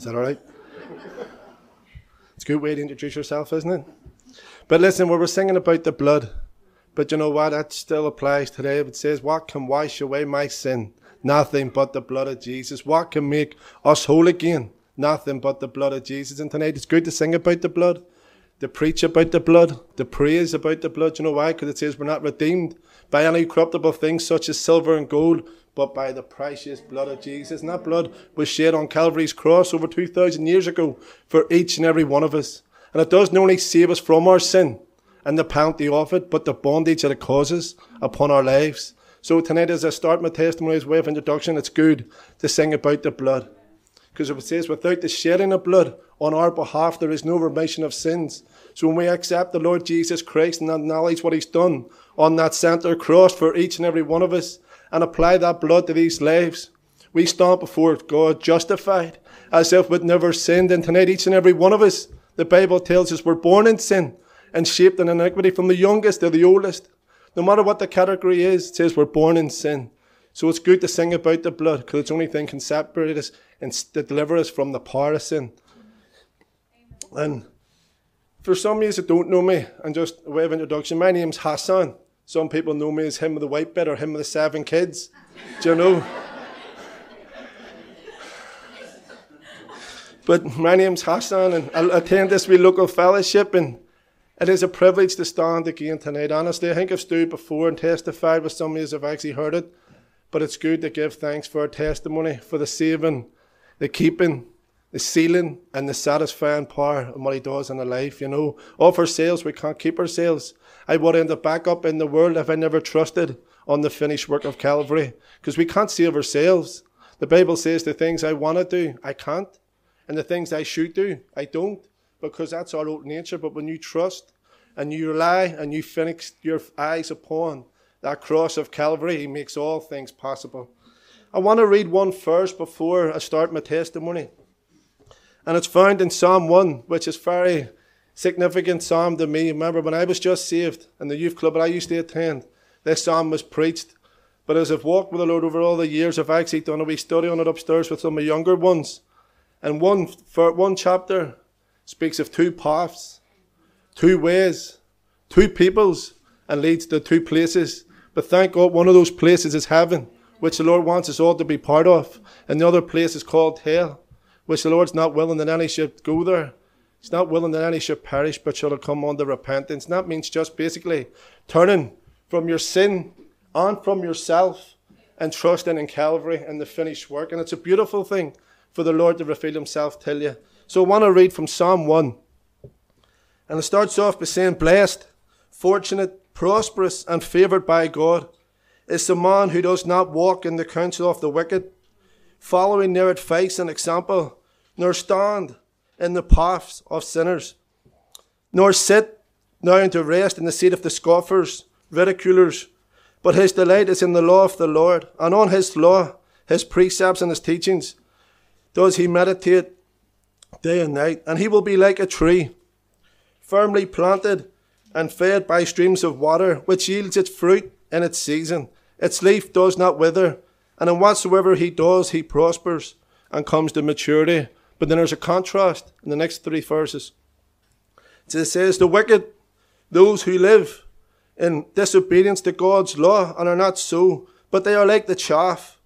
Is that all right? it's a good way to introduce yourself, isn't it? But listen, we were singing about the blood. But you know what? That still applies today. It says, What can wash away my sin? Nothing but the blood of Jesus. What can make us whole again? Nothing but the blood of Jesus. And tonight it's good to sing about the blood, to preach about the blood, to praise about the blood. You know why? Because it says we're not redeemed by any corruptible things such as silver and gold, but by the precious blood of Jesus. And that blood was shed on Calvary's cross over 2,000 years ago for each and every one of us. And it doesn't only save us from our sin and the penalty of it, but the bondage that it causes upon our lives. So tonight, as I start my testimony as way of introduction, it's good to sing about the blood. Because it says, without the shedding of blood on our behalf, there is no remission of sins. So when we accept the Lord Jesus Christ and acknowledge what He's done on that center cross for each and every one of us, and apply that blood to these lives, we stand before God justified as if we'd never sinned. And tonight, each and every one of us, the Bible tells us we're born in sin and shaped in iniquity from the youngest to the oldest. No matter what the category is, it says we're born in sin. So it's good to sing about the blood because it's the only thing can separate us and deliver us from the power of sin. And for some of you that don't know me, and just a way of introduction, my name's Hassan. Some people know me as him with the white bit or him with the seven kids. Do you know? but my name's Hassan, and I attend this wee local fellowship, and it is a privilege to stand again tonight. Honestly, I think I've stood before and testified with some of you have actually heard it, but it's good to give thanks for our testimony, for the saving, the keeping, the sealing, and the satisfying power of what He does in our life. You know, of ourselves, we can't keep ourselves. I would end up back up in the world if I never trusted on the finished work of Calvary, because we can't save ourselves. The Bible says the things I want to do, I can't, and the things I should do, I don't because that's our old nature. But when you trust and you rely and you fix your eyes upon that cross of Calvary, He makes all things possible. I want to read one first before I start my testimony. And it's found in Psalm 1, which is very significant psalm to me. Remember, when I was just saved in the youth club that I used to attend, this psalm was preached. But as I've walked with the Lord over all the years, I've actually done a wee study on it upstairs with some of the younger ones. And one, for one chapter speaks of two paths, two ways, two peoples, and leads to two places. But thank God, one of those places is heaven, which the Lord wants us all to be part of. And the other place is called hell, which the Lord's not willing that any should go there. He's not willing that any should perish, but shall come unto repentance. And that means just basically turning from your sin and from yourself and trusting in Calvary and the finished work. And it's a beautiful thing for the Lord to reveal himself to you. So I want to read from Psalm 1. And it starts off by saying, Blessed, fortunate, prosperous, and favoured by God is the man who does not walk in the counsel of the wicked, following their advice and example, nor stand in the paths of sinners, nor sit down to rest in the seat of the scoffers, ridiculers. But his delight is in the law of the Lord, and on his law, his precepts and his teachings, does he meditate day and night, and he will be like a tree, firmly planted and fed by streams of water, which yields its fruit in its season. Its leaf does not wither, and in whatsoever he does, he prospers and comes to maturity. But then there's a contrast in the next three verses. It says, The wicked, those who live in disobedience to God's law and are not so, but they are like the chaff,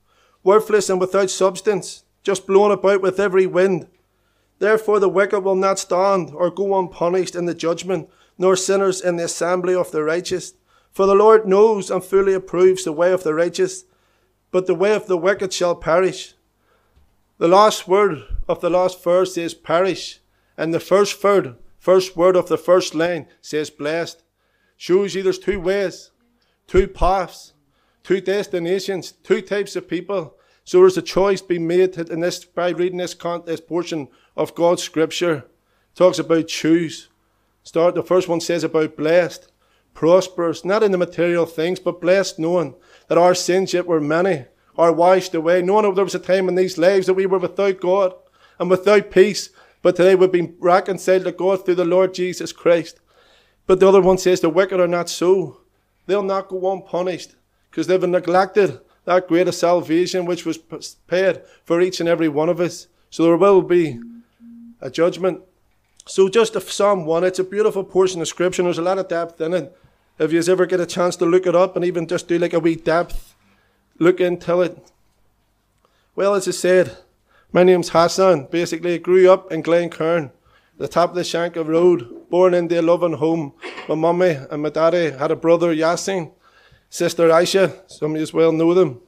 worthless and without substance, just blown about with every wind. Therefore the wicked will not stand or go unpunished in the judgment, nor sinners in the assembly of the righteous. For the Lord knows and fully approves the way of the righteous, but the way of the wicked shall perish. The last word of the last verse says perish, and the first word, first word of the first line says blessed. Shows you there's two ways, two paths, two destinations, two types of people. So there's a choice being made in this by reading this, this portion of God's scripture. It talks about choose. Start the first one says about blessed, prosperous, not in the material things, but blessed, knowing that our sins yet were many, are washed away. Knowing there was a time in these lives that we were without God and without peace, but today we've been reconciled to God through the Lord Jesus Christ. But the other one says the wicked are not so. They'll not go unpunished because they've neglected that greater salvation which was paid for each and every one of us. So there will be a judgment. So just Psalm 1, it's a beautiful portion of scripture. There's a lot of depth in it. If you ever get a chance to look it up and even just do like a wee depth, look into it. Well, as I said, my name's Hassan. Basically, I grew up in Glencairn, the top of the Shankill Road, born into a loving home. My mummy and my daddy had a brother, Yasin, sister Aisha, some of you as well know them.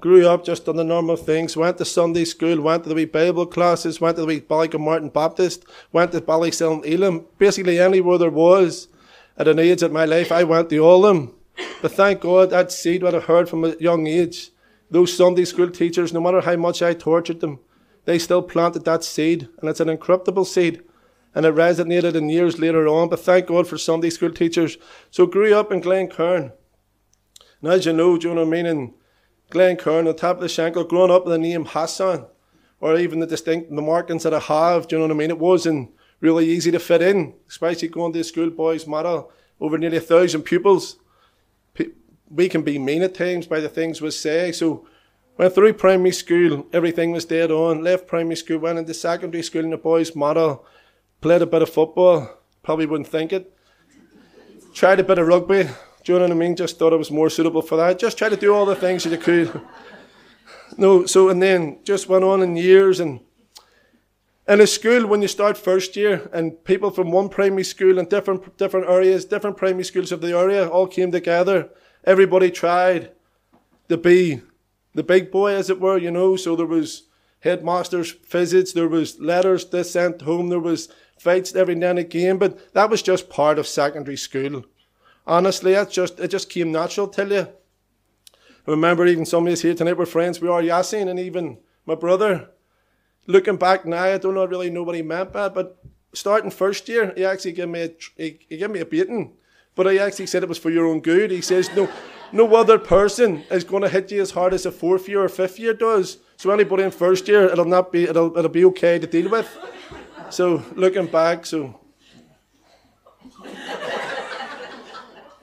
Grew up just on the normal things, went to Sunday school, went to the wee Bible classes, went to the wee Martin Baptist, went to Ballysillan Elim, basically anywhere there was. At an age of my life, I went to all of them. But thank God that seed what I heard from a young age those Sunday school teachers, no matter how much I tortured them, they still planted that seed, and it's an incorruptible seed. And it resonated in years later on, but thank God for Sunday school teachers. So grew up in Glencairn. And as you know, do you know what I mean, in Glencairn, on top of the Shankill, growing up with the name Hassan, or even the distinct the markings that I have, do you know what I mean? It wasn't really easy to fit in, especially going to the schoolboys model, over nearly a thousand pupils we can be mean at times by the things we say. So went through primary school, everything was dead on. Left primary school, went into secondary school in the boys' model, played a bit of football, probably wouldn't think it. Tried a bit of rugby, do you know what I mean? Just thought it was more suitable for that. Just tried to do all the things that you could. no, so and then just went on in years and in a school when you start first year and people from one primary school and different different areas, different primary schools of the area all came together Everybody tried to be the big boy, as it were, you know. So there was headmasters' visits, there was letters they sent home, there was fights every now and again, but that was just part of secondary school. Honestly, that's just it just came natural, tell you. I remember even some of us here tonight were friends. We are Yasin and even my brother. Looking back now, I don't know really know what he meant by it, but starting first year, he actually gave me a he, he gave me a beating but I actually said it was for your own good. He says, no, no other person is going to hit you as hard as a fourth year or fifth year does. So anybody in first year, it'll not be, it'll, it'll be okay to deal with. So looking back, so.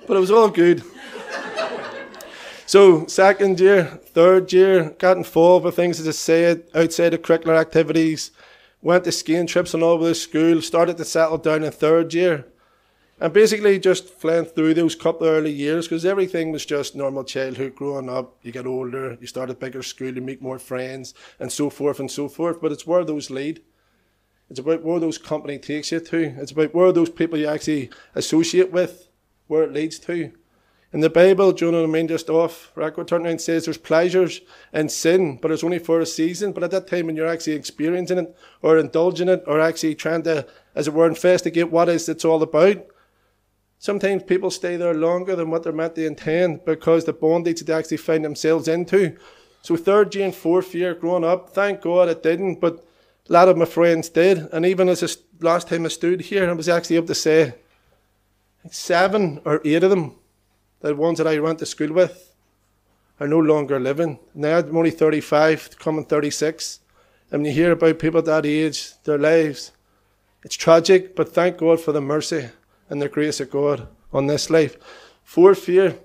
But it was all good. So second year, third year, got involved with things as I said, outside of curricular activities, went to skiing trips and all over the school, started to settle down in third year. And basically just flying through those couple of early years because everything was just normal childhood growing up. You get older, you start a bigger school, you make more friends, and so forth and so forth. But it's where those lead. It's about where those company takes you to. It's about where those people you actually associate with, where it leads to. In the Bible, do you know what I mean? Just off record, turning says there's pleasures in sin, but it's only for a season. But at that time when you're actually experiencing it or indulging it or actually trying to, as it were, investigate what is it's all about, Sometimes people stay there longer than what they're meant to intend because the bondage they actually find themselves into. So third year and fourth year growing up, thank God it didn't, but a lot of my friends did. And even as a, last time I stood here, I was actually able to say seven or eight of them, the ones that I went to school with, are no longer living. Now I'm only 35, coming 36. And when you hear about people that age, their lives, it's tragic, but thank God for the mercy and the grace of God on this life. Year,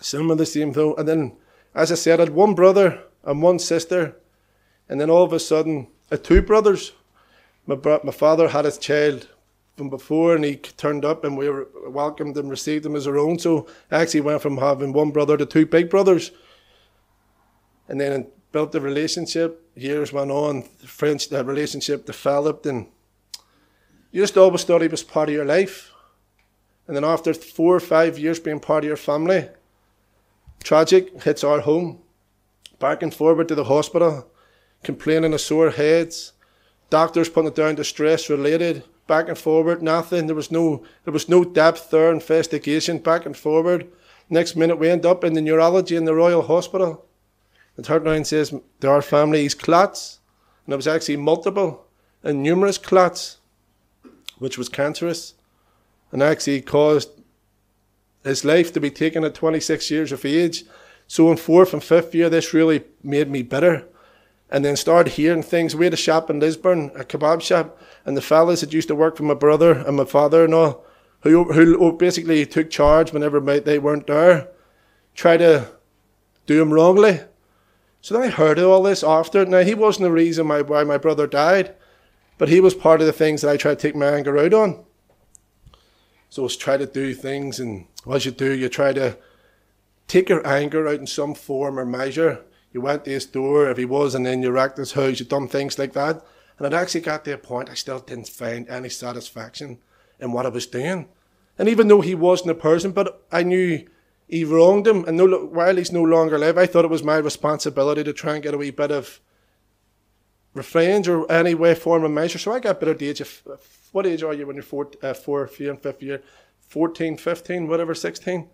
some of the same though. And then, as I said, I had one brother and one sister. And then all of a sudden, I had two brothers. My, bro- my father had his child from before and he turned up and we were welcomed and received him as our own. So I actually went from having one brother to two big brothers. And then built the relationship. Years went on, the that relationship developed and you just always thought he was part of your life. And then after four or five years being part of your family, tragic hits our home. Back and forward to the hospital, complaining of sore heads, doctors putting it down to stress related, back and forward, nothing. There was no there was no depth there, investigation, back and forward. Next minute we end up in the neurology in the Royal Hospital. The third line says there are families clots, and it was actually multiple and numerous clots, which was cancerous and actually caused his life to be taken at 26 years of age. So in fourth and fifth year, this really made me bitter. And then started hearing things. We had a shop in Lisburn, a kebab shop, and the fellas that used to work for my brother and my father and all, who, who basically took charge whenever they weren't there, tried to do him wrongly. So then I heard all this after. Now, he wasn't the reason why, why my brother died, but he was part of the things that I tried to take my anger out on. So I try to do things, and as you do, you try to take your anger out in some form or measure. You went to his door, if he wasn't in, you racked his house, you done things like that. And it actually got to a point I still didn't find any satisfaction in what I was doing. And even though he wasn't a person, but I knew he wronged him, and no, while he's no longer alive, I thought it was my responsibility to try and get a wee bit of revenge or any way, form, or measure. So I got better at the age of, what age are you when you're four, uh, fourth year and fifth year? 14, 15, whatever, 16.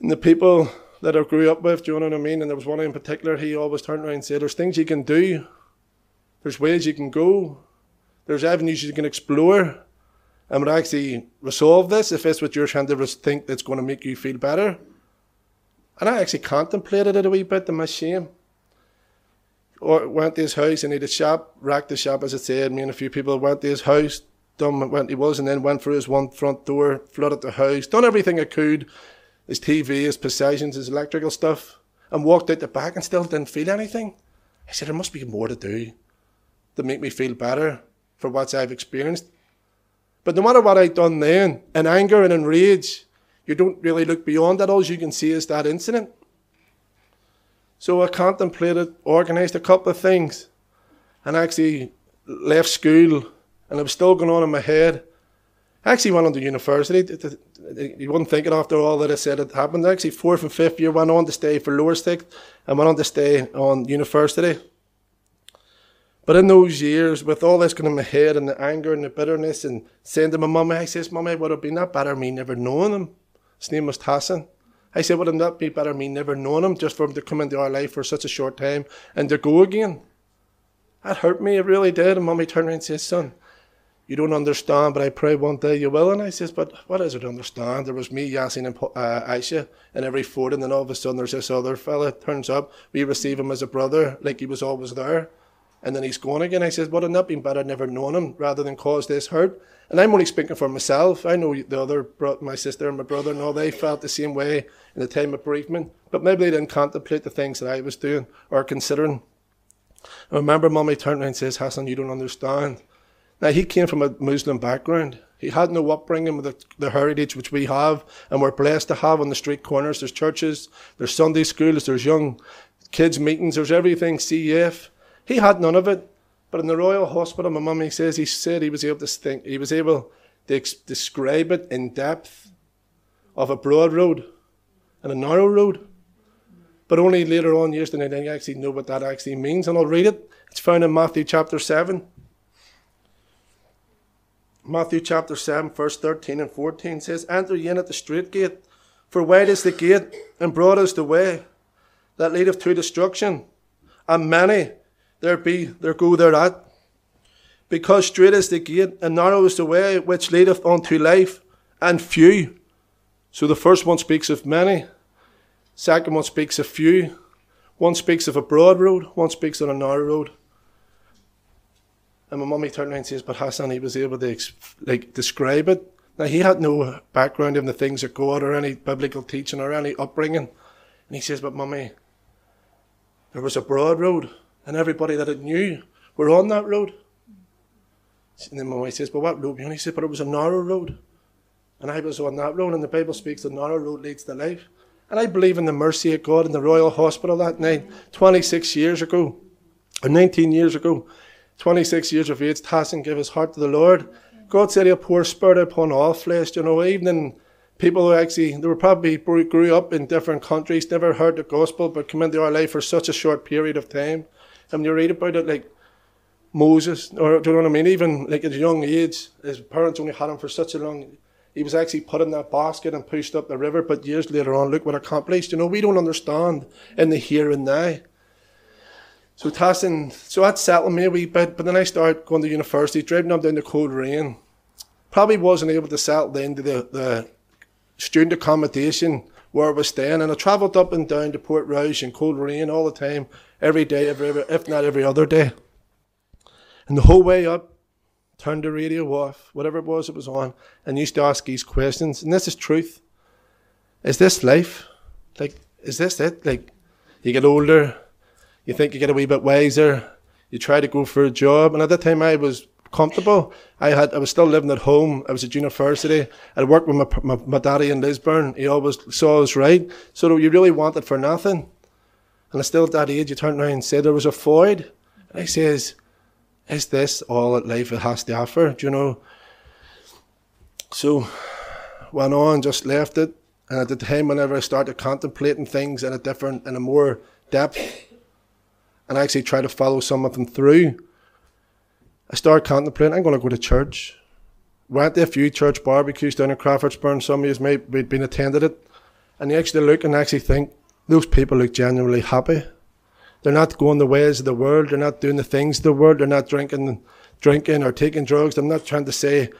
And the people that I grew up with, do you know what I mean? And there was one in particular, he always turned around and said, There's things you can do, there's ways you can go, there's avenues you can explore and would actually resolve this if it's what you're trying to think that's going to make you feel better. And I actually contemplated it a wee bit to my shame. Or went to his house and he a shop, racked the shop as I said. Me and a few people went to his house, done what he was, and then went through his one front door, flooded the house, done everything I could, his TV, his possessions, his electrical stuff, and walked out the back and still didn't feel anything. I said, there must be more to do to make me feel better for what I've experienced. But no matter what I'd done then, in anger and in rage, you don't really look beyond that. All you can see is that incident. So I contemplated, organised a couple of things, and actually left school, and it was still going on in my head. I actually went on to university. You wouldn't think it after all that I said it happened. Actually, fourth and fifth year went on to stay for lower sixth, and went on to stay on university. But in those years, with all this going in my head and the anger and the bitterness, and saying to my mum, I says, Mummy, would it been that better me never knowing him? His name was Tassin. I said, would it not be better me never knowing him just for him to come into our life for such a short time and to go again? That hurt me, it really did. And Mummy turned around and says, Son, you don't understand, but I pray one day you will. And I says, But what is it to understand? There was me, Yasin, and uh, Aisha, and every fort, and then all of a sudden there's this other fella turns up. We receive him as a brother, like he was always there and then he's gone again. I says, would it not been better never known him rather than cause this hurt? And I'm only speaking for myself. I know the other, my sister and my brother and all, they felt the same way in the time of bereavement, but maybe they didn't contemplate the things that I was doing or considering. I remember Mummy turned around and says, Hassan, you don't understand. Now, he came from a Muslim background. He had no upbringing with the, the, heritage which we have and we're blessed to have on the street corners. There's churches, there's Sunday schools, there's young kids meetings, there's everything, CEF. He had none of it. But in the Royal Hospital, my mummy says he said he was able to think, he was able to describe it in depth of a broad road and a narrow road. But only later on years did I actually know what that actually means. And I'll read it. It's found in Matthew chapter 7. Matthew chapter 7, verse 13 and 14 says, Enter ye in at the straight gate, for wide is the gate, and broad is the way that leadeth to destruction, and many there be there go thereat. Because straight is the gate, and narrow is the way which leadeth unto life, and few. So the first one speaks of many, second one speaks of few, one speaks of a broad road, one speaks of a narrow road. And my mummy turned around and says, But Hassan, he was able to like describe it. Now he had no background in the things of God or any biblical teaching or any upbringing. And he says, But mummy, there was a broad road and everybody that it knew were on that road. And then my wife says, But what road? And he said, But it was a narrow road. And I was on that road, and the Bible speaks the narrow road leads to life. And I believe in the mercy of God in the Royal Hospital that night, 26 years ago, or 19 years ago, 26 years of age, Tassin gave his heart to the Lord. God said he'll pour spirit upon all flesh, you know, even in people who actually, they were probably grew up in different countries, never heard the gospel, but come into our life for such a short period of time. And you read about it, like Moses, or do you know what I mean? Even like at a young age, his parents only had him for such a long. He was actually put in that basket and pushed up the river. But years later on, look what accomplished. You know, we don't understand in the here and now. So Tassin, so that settled me a wee bit. But then I started going to university, driving up down the Coleraine. Probably wasn't able to settle into the, the student accommodation where I was staying. And I travelled up and down to port Portrush and rain all the time, every day, every, if not every other day. And the whole way up, turned the radio off, whatever it was it was on, and used to ask these questions. And this is truth. Is this life? Like, is this it? Like, you get older, You think you get a wee bit wiser. You try to go for a job. And at that time, I was comfortable. I had I was still living at home. I was at university. I worked with my, my, my daddy in Lisburn. He always saw us right. So you really wanted for nothing. And I still at that age, you turned around and said there was a void. And he says, Is this all that life has to offer? Do you know? So went on, just left it. And at the time, whenever I started contemplating things in a different, in a more depth, and I actually try to follow some of them through, I started contemplating, I'm going to go to church. Went to a few church barbecues down in Crawfordsburn. Some of you may have been attended it. And you actually look and actually think, those people look genuinely happy. They're not going the ways of the world. They're not doing the things of the world. They're not drinking, drinking or taking drugs. I'm not trying to say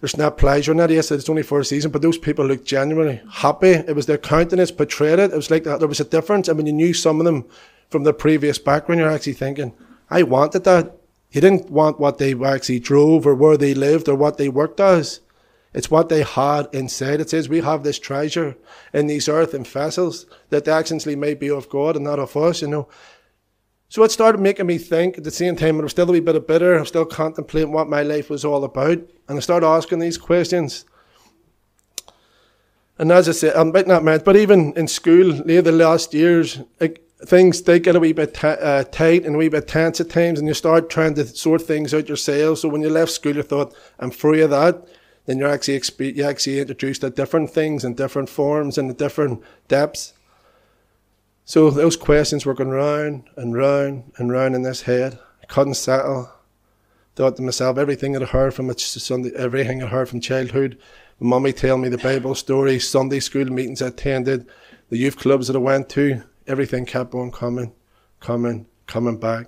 there's not pleasure in that. Yes, it's only for a season, but those people look genuinely happy. It was their countenance portrayed it. It was like. There was a difference. I mean, you knew some of them from the previous background, you're actually thinking, I wanted that. You didn't want what they actually drove or where they lived or what they worked as. It's what they had inside. It says we have this treasure in these earthen vessels that actually may be of God and not of us, you know. So it started making me think at the same time, I was still a wee bit bitter. I was still contemplating what my life was all about. And I started asking these questions. And as I said, I'm not mad, but even in school, near the last years, like, things they get a wee bit t- uh, tight and a wee bit tense at times, and you start trying to sort things out yourself. So when you left school, you thought, I'm free of that then you're actually exp- you actually introduced to different things in different forms and different depths. So those questions were going round and round and round in this head. I couldn't settle. Thought to myself, everything I'd heard from Sunday, everything I'd heard from childhood, mummy telling me the Bible stories, Sunday school meetings I attended, the youth clubs that I went to, everything kept on coming, coming, coming back.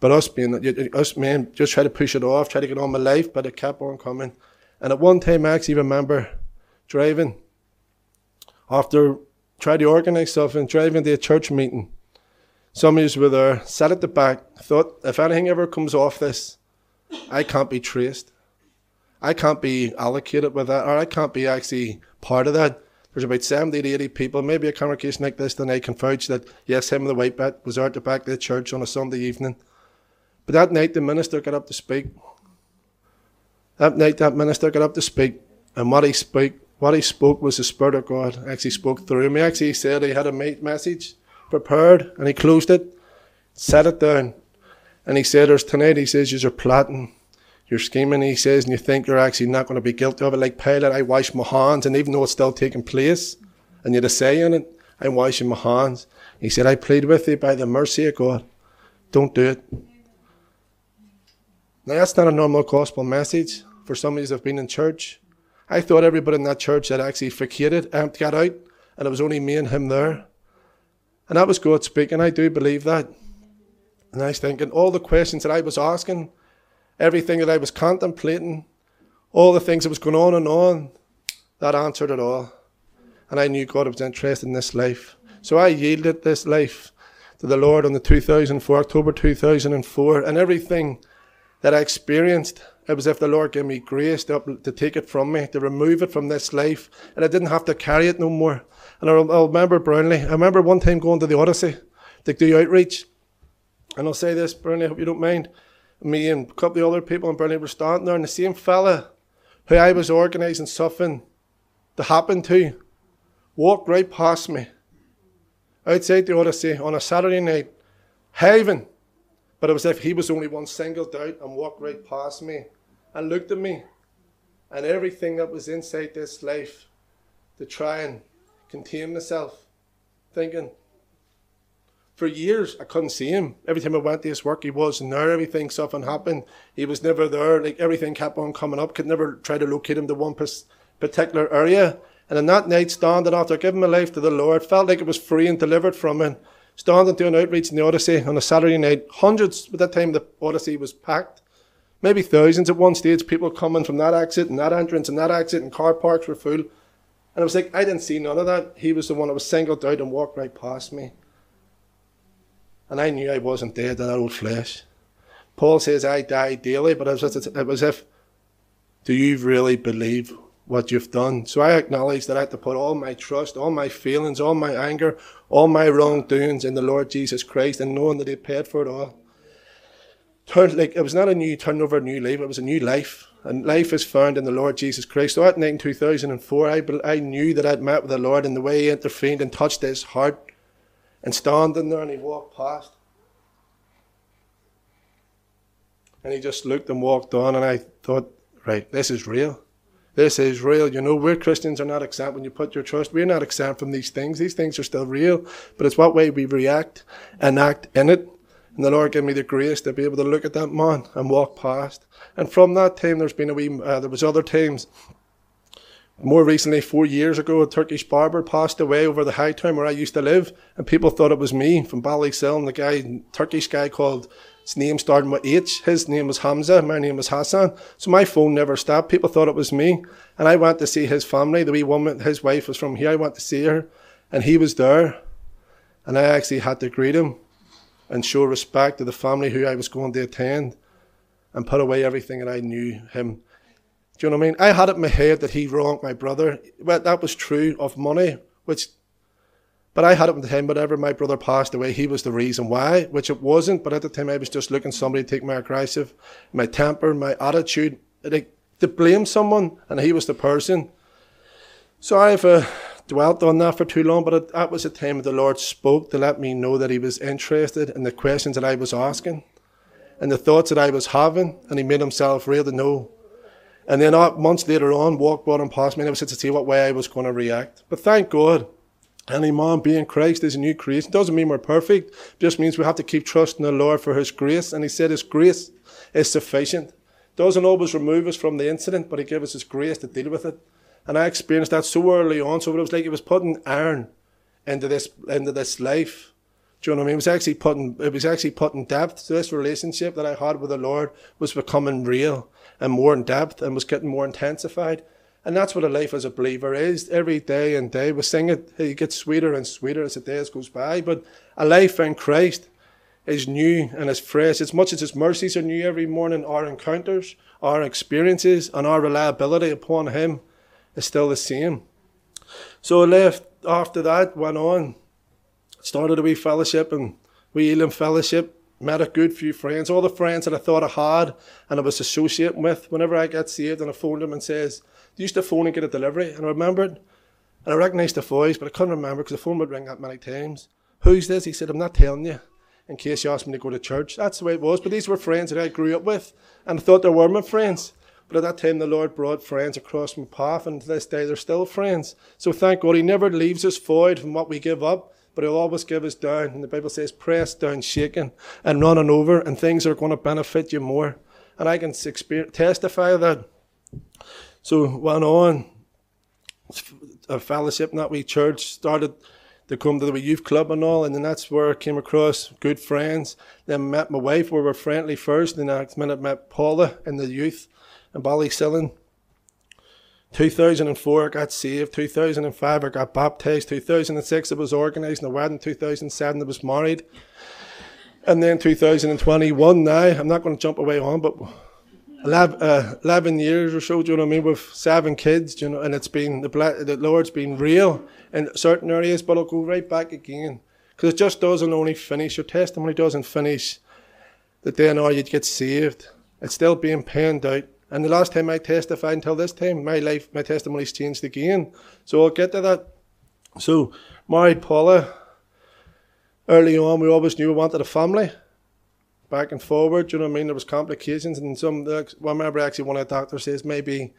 But us being, us men, just try to push it off, try to get on my life, but it kept on coming. And at one time, I actually remember driving after trying to organise stuff and driving to a church meeting. Some of us were there, sat at the back, thought if anything ever comes off this, I can't be traced. I can't be allocated with that, or I can't be actually part of that. There's about 70 to 80 people, maybe a congregation like this, then I can vouch that, yes, him and the white bat was out the back of the church on a Sunday evening. But that night, the minister got up to speak. That night, that minister got up to speak, and what he spoke, what he spoke was the Spirit of God. Actually, spoke through him. He actually said he had a message prepared, and he closed it, set it down, and he said, "There's tonight." He says, "You're plotting." You're scheming, he says, and you think you're actually not going to be guilty of it. Like Pilate, I wash my hands, and even though it's still taking place, and you're a say in it, I'm washing my hands. He said, I plead with you by the mercy of God. Don't do it. Now, that's not a normal gospel message for some of you that have been in church. I thought everybody in that church had actually vacated, um, got out, and it was only me and him there. And that was God speaking. I do believe that. And I was thinking, all the questions that I was asking, everything that I was contemplating, all the things that was going on and on, that answered it all. And I knew God was interested in this life. So I yielded this life to the Lord on the 2004, October 2004, and everything that I experienced, it was as if the Lord gave me grace to, to take it from me, to remove it from this life, and I didn't have to carry it no more. And I, I remember Brownlee. I remember one time going to the Odyssey to do outreach, and I'll say this, Brownlee, I hope you don't mind. Me and a couple of other people in Brownlee were standing there, and the same fella who I was organising something to happen to walked right past me outside the Odyssey on a Saturday night, having but it was as if he was only one singled out and walked right past me and looked at me and everything that was inside this life to try and contain myself, thinking, for years I couldn't see him. Every time I went to his work, he wasn't there. Everything, something happened. He was never there. Like everything kept on coming up. Could never try to locate him to one particular area. And in that night, standing after giving my life to the Lord, felt like it was free and delivered from him standing doing outreach in the Odyssey on a Saturday night. Hundreds, by that time the Odyssey was packed. Maybe thousands at one stage, people coming from that exit and that entrance and that exit, and car parks were full. And I was like, I didn't see none of that. He was the one that was singled out and walked right past me. And I knew I wasn't dead to that old flesh. Paul says, I die daily, but it was, it was as if, do you really believe what you've done. So I acknowledge that I had to put all my trust, all my feelings, all my anger, all my wrongdoings in the Lord Jesus Christ and knowing that He paid for it all. Turned like it was not a new turnover, new life, it was a new life. And life is found in the Lord Jesus Christ. So at night in 2004, I, I knew that I'd met with the Lord and the way He intervened and touched his heart. And standing there and he walked past. And he just looked and walked on and I thought, right, this is real. This is real. You know, we're Christians are not exempt when you put your trust. We're not exempt from these things. These things are still real, but it's what way we react and act in it. And the Lord gave me the grace to be able to look at that man and walk past. And from that time, there's been a wee, uh, there was other times. More recently, four years ago, a Turkish barber passed away over the high town where I used to live, and people thought it was me from Ballycell. the guy, Turkish guy called his name starting with H. His name was Hamza. My name was Hassan. So my phone never stopped. People thought it was me. And I went to see his family. The wee woman, his wife was from here. I went to see her. And he was there. And I actually had to greet him and show respect to the family who I was going to attend and put away everything that I knew him. Do you know what I mean? I had it in my head that he wronged my brother. Well, that was true of money, which but I had it with him, whenever my brother passed away, he was the reason why, which it wasn't. But at the time, I was just looking somebody to take my aggressive, my temper, my attitude, like, to blame someone, and he was the person. So I've uh, dwelt on that for too long, but it, that was the time the Lord spoke to let me know that He was interested in the questions that I was asking and the thoughts that I was having, and He made Himself real to know. And then uh, months later on, walked brought him past me, and I was said to see what way I was going to react. But thank God any man being Christ is a new creation. Doesn't mean we're perfect. It just means we have to keep trusting the Lord for His grace. And He said His grace is sufficient. Doesn't always remove us from the incident, but He gives us His grace to deal with it. And I experienced that so early on. So it was like He was putting iron into this into this life. Do you know what I mean? It was actually putting it was actually putting depth to this relationship that I had with the Lord was becoming real and more in depth and was getting more intensified. And that's what a life as a believer is. Every day and day, we sing it, it gets sweeter and sweeter as the days goes by. But a life in Christ is new and is fresh. As much as His mercies are new every morning, our encounters, our experiences, and our reliability upon Him is still the same. So I left after that, went on, started a wee fellowship and wee Elim fellowship, met a good few friends, all the friends that I thought I had and I was associating with. Whenever I get saved and I phoned them and says, they used to phone and get a delivery, and I remembered, and I recognised the voice, but I couldn't remember because the phone would ring that many times. Who's this? He said, I'm not telling you, in case you asked me to go to church. That's the way it was. But these were friends that I grew up with, and I thought they were my friends. But at that time, the Lord brought friends across my path, and to this day, they're still friends. So thank God, He never leaves us void from what we give up, but He'll always give us down. And the Bible says, press down, shaking, and running over, and things are going to benefit you more. And I can testify that so went on, a fellowship in that wee church, started to come to the youth club and all, and then that's where I came across good friends. Then met my wife, where we were friendly first, then the next minute met Paula in the youth and in Ballysillan. 2004 I got saved, 2005 I got baptized, 2006 I was organising a wedding, 2007 I was married. And then 2021 now, I'm not going to jump away on, but 11, uh, 11 years or so, do you know what I mean, with seven kids, you know, and it's been, the, the Lord's been real in certain areas, but I'll go right back again. Because it just doesn't only finish, your testimony doesn't finish the day and hour you get saved. It's still being panned out. And the last time I testified until this time, my life, my testimony's changed again. So I'll get to that. So, married Paula, early on, we always knew we wanted a family back and forward. you know what I mean? There was complications, and some. I remember actually one of the doctors says maybe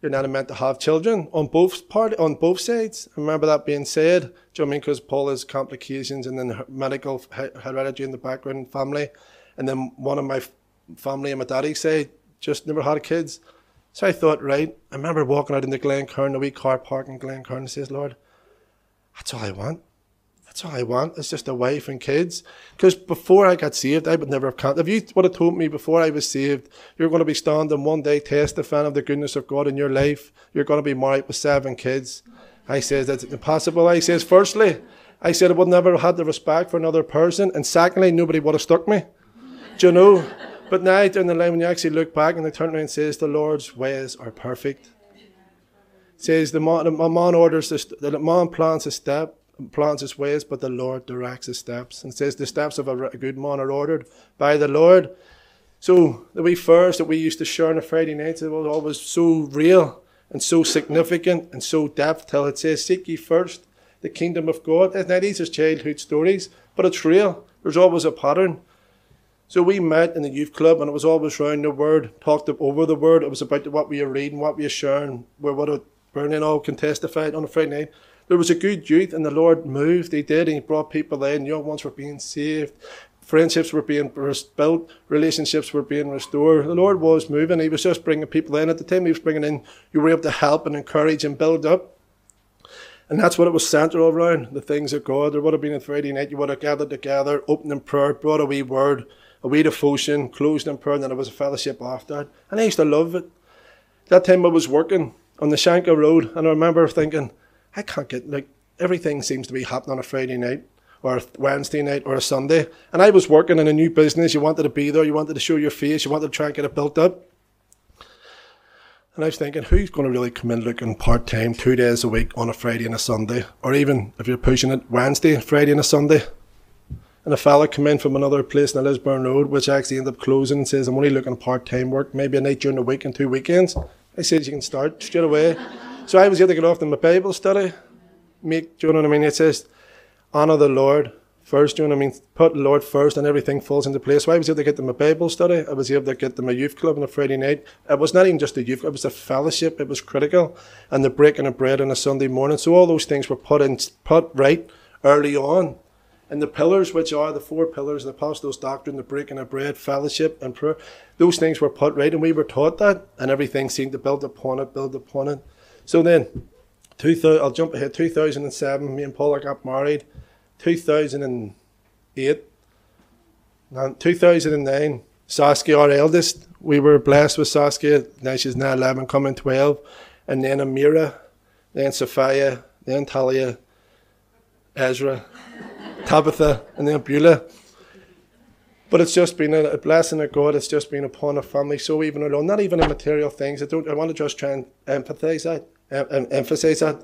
you're not meant to have children on both part on both sides. I remember that being said. Do you know what I mean? Because Paul has complications, and then medical heredity in the background, family, and then one of my family and my daddy say just never had kids. So I thought, right. I remember walking out in the Glencairn, the wee car park in Glencairn, and says, Lord, that's all I want. That's all I want. It's just a wife and kids. Because before I got saved, I would never have counted. If you would have told me before I was saved, you're going to be standing one day testifying of the goodness of God in your life, you're going to be married with seven kids. I says that's impossible. I says, firstly, I said I would never have had the respect for another person. And secondly, nobody would have stuck me. Do you know? But now, down the line, when you actually look back and they turn around and says, the Lord's ways are perfect. says the man, the man orders the, the man plans a step, plans his ways, but the Lord directs his steps. And says the steps of a, a good man are ordered by the Lord. So the wee furs that we used to share on a Friday nights, it was always so real and so significant and so depth till it says, Seek ye first the kingdom of God. Now these are childhood stories, but it's real. There's always a pattern. So we met in the youth club and it was always around the word, talked over the word. It was about what we were reading, what we were sharing, where what Bernie all can testify on a Friday night. There was a good youth and the Lord moved. He did. And he brought people in. Young ones were being saved. Friendships were being built. Relationships were being restored. The Lord was moving. He was just bringing people in. At the time he was bringing in, you were able to help and encourage and build up. And that's what it was centered around, the things of God. There would have been a Friday night, you would have gathered together, opened in prayer, brought a wee word, a to devotion, closed in prayer, and then was a fellowship after. And I used to love it. That time I was working on the Shankill Road, and I remember thinking, I can't get, like, everything seems to be happening on a Friday night or a Wednesday night or a Sunday. And I was working in a new business. You wanted to be there, you wanted to show your face, you wanted to try and get it built up. And I was thinking, who's going to really come in looking part time, two days a week on a Friday and a Sunday? Or even if you're pushing it, Wednesday, Friday and a Sunday? And a fella come in from another place in the Lisburn Road, which actually ended up closing and says, I'm only looking part time work, maybe a night during the week and two weekends. I said, you can start straight away. so I was able to get off to my Bible study. Make, do you know what I mean? It says, honour the Lord first, you know what I mean? Put the Lord first and everything falls into place. So I was able to get them a Bible study. I was able to get them a youth club on a Friday night. It was not even just a youth club, it was a fellowship. It was critical. And the breaking of bread on a Sunday morning. So all those things were put in, put right early on. And the pillars, which are the four pillars, the apostles' doctrine, the breaking of bread, fellowship, and prayer, those things were put right, and we were taught that, and everything seemed to build upon it, build upon it. So then, two I'll jump ahead. Two thousand and seven, me and Paula got married. 2008, and 2009, Saskia, our eldest, we were blessed with Saskia. Now she's now 11, coming 12. And then Amira, then Sophia, then Talia, Ezra, Tabitha, and then Beulah. But it's just been a, blessing of God. It's just been upon a family so even alone, not even in material things. I don't. I want to just try and empathize that, em- emphasize that.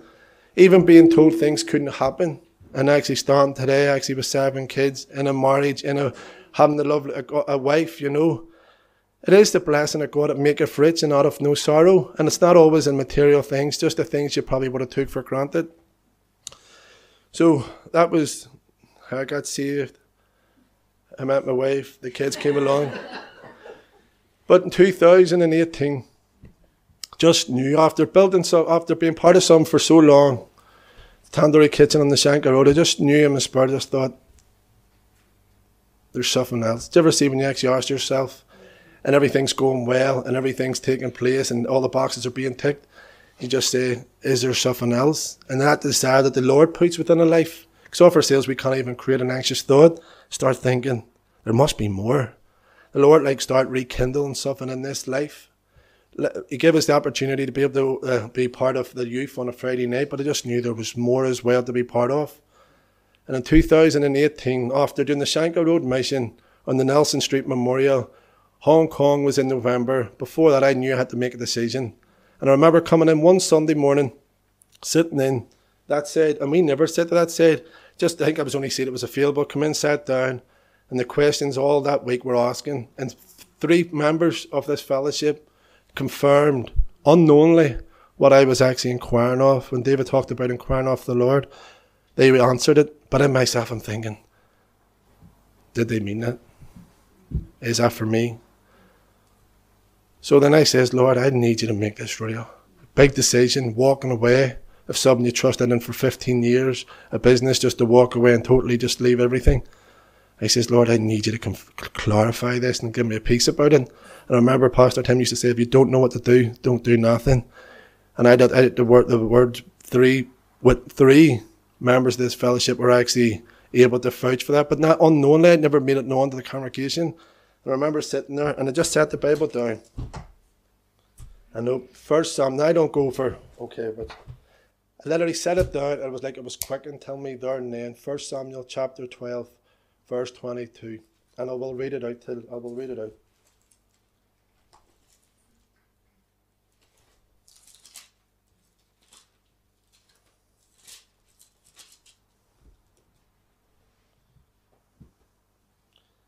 Even being told things couldn't happen, and actually starting today, actually with seven kids in a marriage, in a having the lovely a, a wife, you know. It is the blessing of God that maketh rich and out of no sorrow. And it's not always in material things, just the things you probably would have took for granted. So that was I got saved. I met my wife, the kids came along. But in 2018, just knew after building so after being part of some for so long, Tandoori Kitchen on the Shankill Road. I just knew him in my spirit, I just thought, there's something else. Do you ever see when you actually ask yourself, and everything's going well, and everything's taking place, and all the boxes are being ticked? You just say, is there something else? And that desire that the Lord puts within a life. Because often ourselves, we can't even create an anxious thought. Start thinking, there must be more. The Lord like start rekindling something in this life he gave us the opportunity to be able to uh, be part of the youth on a Friday night, but I just knew there was more as well to be part of. And in 2018, after doing the Shankill Road mission on the Nelson Street Memorial, Hong Kong was in November. Before that, I knew I had to make a decision. And I remember coming in one Sunday morning, sitting in that said, and we never said to that said, just I think I was only seated, it was a field, but come in, sat down, and the questions all that week were asking. And three members of this fellowship confirmed unknowingly what I was actually inquiring of. When David talked about inquiring of the Lord, they answered it. But in myself, I'm thinking, did they mean that? Is that for me? So then I says, Lord, I need you to make this real. Big decision, walking away of something you trusted in for 15 years, a business just to walk away and totally just leave everything. I says, Lord, I need you to conf- clarify this and give me a piece about it. And I remember Pastor Tim used to say, if you don't know what to do, don't do nothing. And I did, the word, the word three, with three members of this fellowship were actually able to vouch for that, but not unknowingly. I never made it known to the congregation. I remember sitting there and I just set the Bible down. And know first Psalm, I don't go for, okay, but I literally set it down. It was like it was quick and tell me there and then. First Samuel chapter twelve, verse twenty-two, and I will read it out till I will read it out.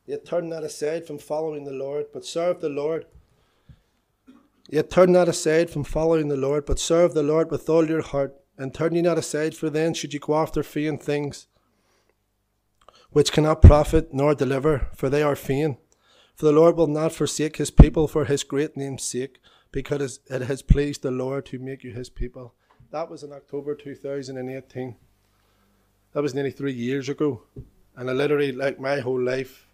Yet turn not aside from following the Lord, but serve the Lord. Yet turn not aside from following the Lord, but serve the Lord with all your heart and turn ye not aside, for then should ye go after vain things, which cannot profit nor deliver, for they are vain. For the Lord will not forsake his people for his great name's sake, because it has pleased the Lord to make you his people. That was in October 2018. That was nearly three years ago. And I literally, like my whole life,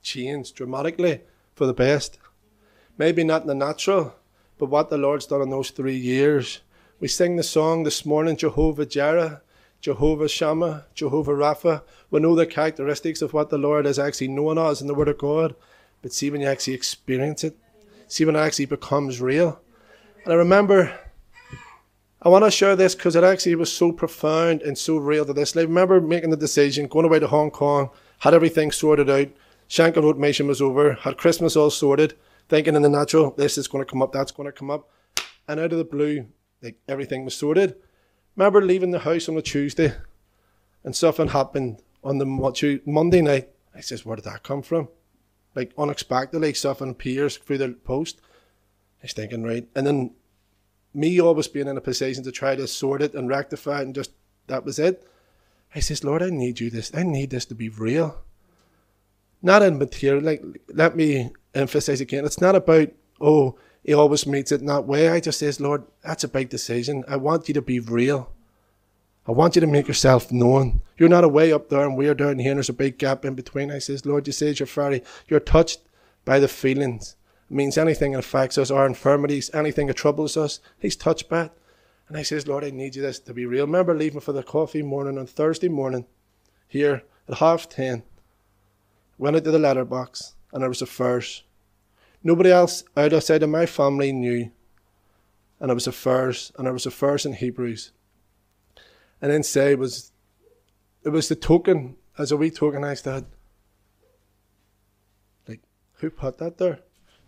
changed dramatically for the best. Maybe not in the natural, but what the Lord's done in those three years. We sing the song this morning, Jehovah Jireh, Jehovah Shammah, Jehovah Rapha. We know the characteristics of what the Lord has actually known us in the Word of God. But see when you actually experience it, see when it actually becomes real. And I remember, I want to share this because it actually was so profound and so real to this. I remember making the decision, going away to Hong Kong, had everything sorted out. Shankill Road Mission was over, had Christmas all sorted, thinking in the natural, this is going to come up, that's going to come up. And out of the blue, like everything was sorted. Remember leaving the house on a Tuesday and something happened on the Monday night. I says, where did that come from? Like unexpectedly, something appears through the post. Was thinking, right. And then me always being in a position to try to sort it and rectify it and just, that was it. I says, Lord, I need you this. I need this to be real not in material. Like, let me emphasize again, it's not about, oh, he always meets it in that way. I just says, Lord, that's a big decision. I want you to be real. I want you to make yourself known. You're not away up there and we're down here and there's a big gap in between. I says, Lord, you says you're very, you're touched by the feelings. It means anything that affects us, our infirmities, anything that troubles us, he's touched by it. And I says, Lord, I need you this to be real. Remember leaving for the coffee morning on Thursday morning here at half ten went into the letterbox, and there was a verse. Nobody else outside of my family knew. And I was a first, and I was a first in Hebrews. And then say was it was the token, as a wee token I said, like, who put that there?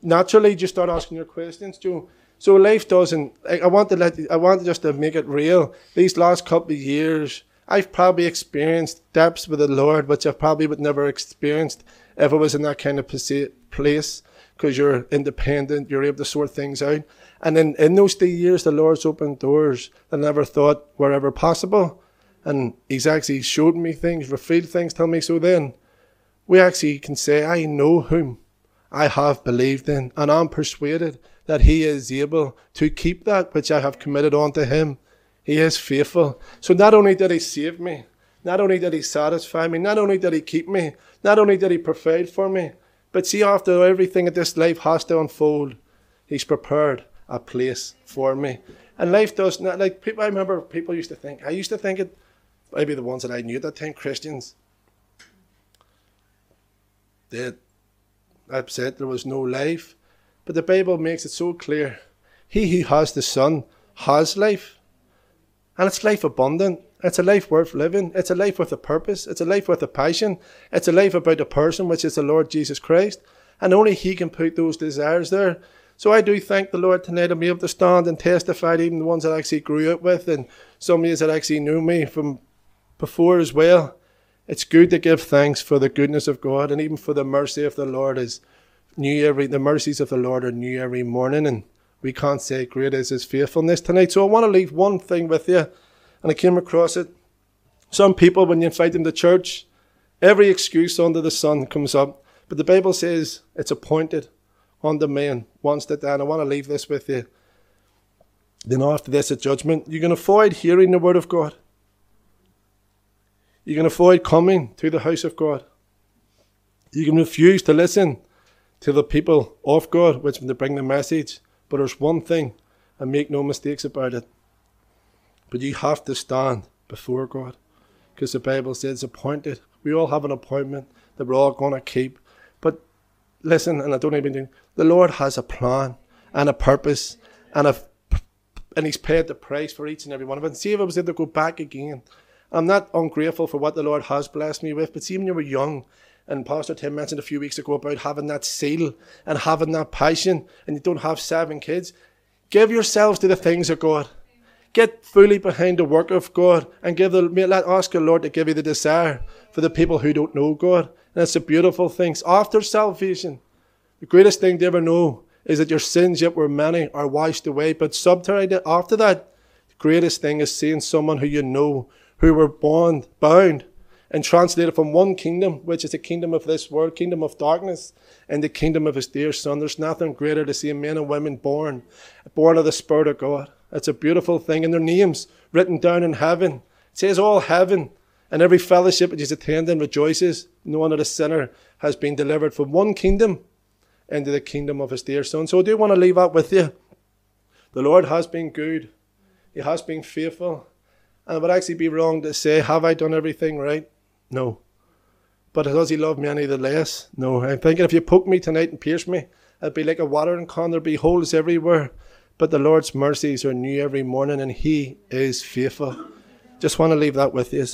Naturally you start asking your questions, Joe. So life doesn't I want to let I want just to make it real. These last couple of years I've probably experienced depths with the Lord, which I probably would never experienced if I was in that kind of place, because you're independent, you're able to sort things out. And then in those three years, the Lord's opened doors that I never thought were ever possible. And He's actually showed me things, revealed things, tell me so then. We actually can say, I know whom I have believed in, and I'm persuaded that He is able to keep that which I have committed unto Him. He is faithful. So not only did He save me, not only did He satisfy me, not only did He keep me, not only did He provide for me, but see, after everything that this life has to unfold, He's prepared a place for me. And life does not, like people, I remember people used to think, I used to think it, maybe the ones that I knew at that time, Christians, they said there was no life. But the Bible makes it so clear. He who has the Son has life. And it's life abundant. It's a life worth living. It's a life with a purpose. It's a life with a passion. It's a life about a person, which is the Lord Jesus Christ. And only He can put those desires there. So I do thank the Lord tonight to be able to stand and testify to even the ones that I actually grew up with and some of you that actually knew me from before as well. It's good to give thanks for the goodness of God and even for the mercy of the Lord is new every the mercies of the Lord are new every morning and we can't say great is his faithfulness tonight. So I want to leave one thing with you, and I came across it. Some people, when you invite them to church, every excuse under the sun comes up. But the Bible says it's appointed the man once that and I want to leave this with you. Then after this, a judgment. You can avoid hearing the word of God. You can avoid coming to the house of God. You can refuse to listen to the people of God, which when they bring the message. But there's one thing, and make no mistakes about it. But you have to stand before God. Because the Bible says appointed. We all have an appointment that we're all going to keep. But listen, and I don't even think the Lord has a plan and a purpose and a and He's paid the price for each and every one of. And see if I was able to go back again. I'm not ungrateful for what the Lord has blessed me with, but see when you were young and Pastor Tim mentioned a few weeks ago about having that zeal and having that passion, and you don't have seven kids. Give yourselves to the things of God. Get fully behind the work of God and give the let ask the Lord to give you the desire for the people who don't know God And it's a beautiful things. After salvation, the greatest thing to ever know is that your sins, yet were many, are washed away. But subterranean after that, the greatest thing is seeing someone who you know, who were born, bound, and translated from one kingdom, which is the kingdom of this world, kingdom of darkness, and the kingdom of his dear son. There's nothing greater to see men and women born, born of the Spirit of God. It's a beautiful thing. And their names written down in heaven. It says all heaven and every fellowship which is attending rejoices, that a sinner has been delivered from one kingdom into the kingdom of his dear son. So I do want to leave that with you. The Lord has been good. He has been faithful. And it would actually be wrong to say, have I done everything right? No. But does he love me any the less? No. I'm thinking if you poke me tonight and pierce me, it'd be like a watering can. There'd be holes everywhere. But the Lord's mercies are new every morning and he is faithful. Just want to leave that with you.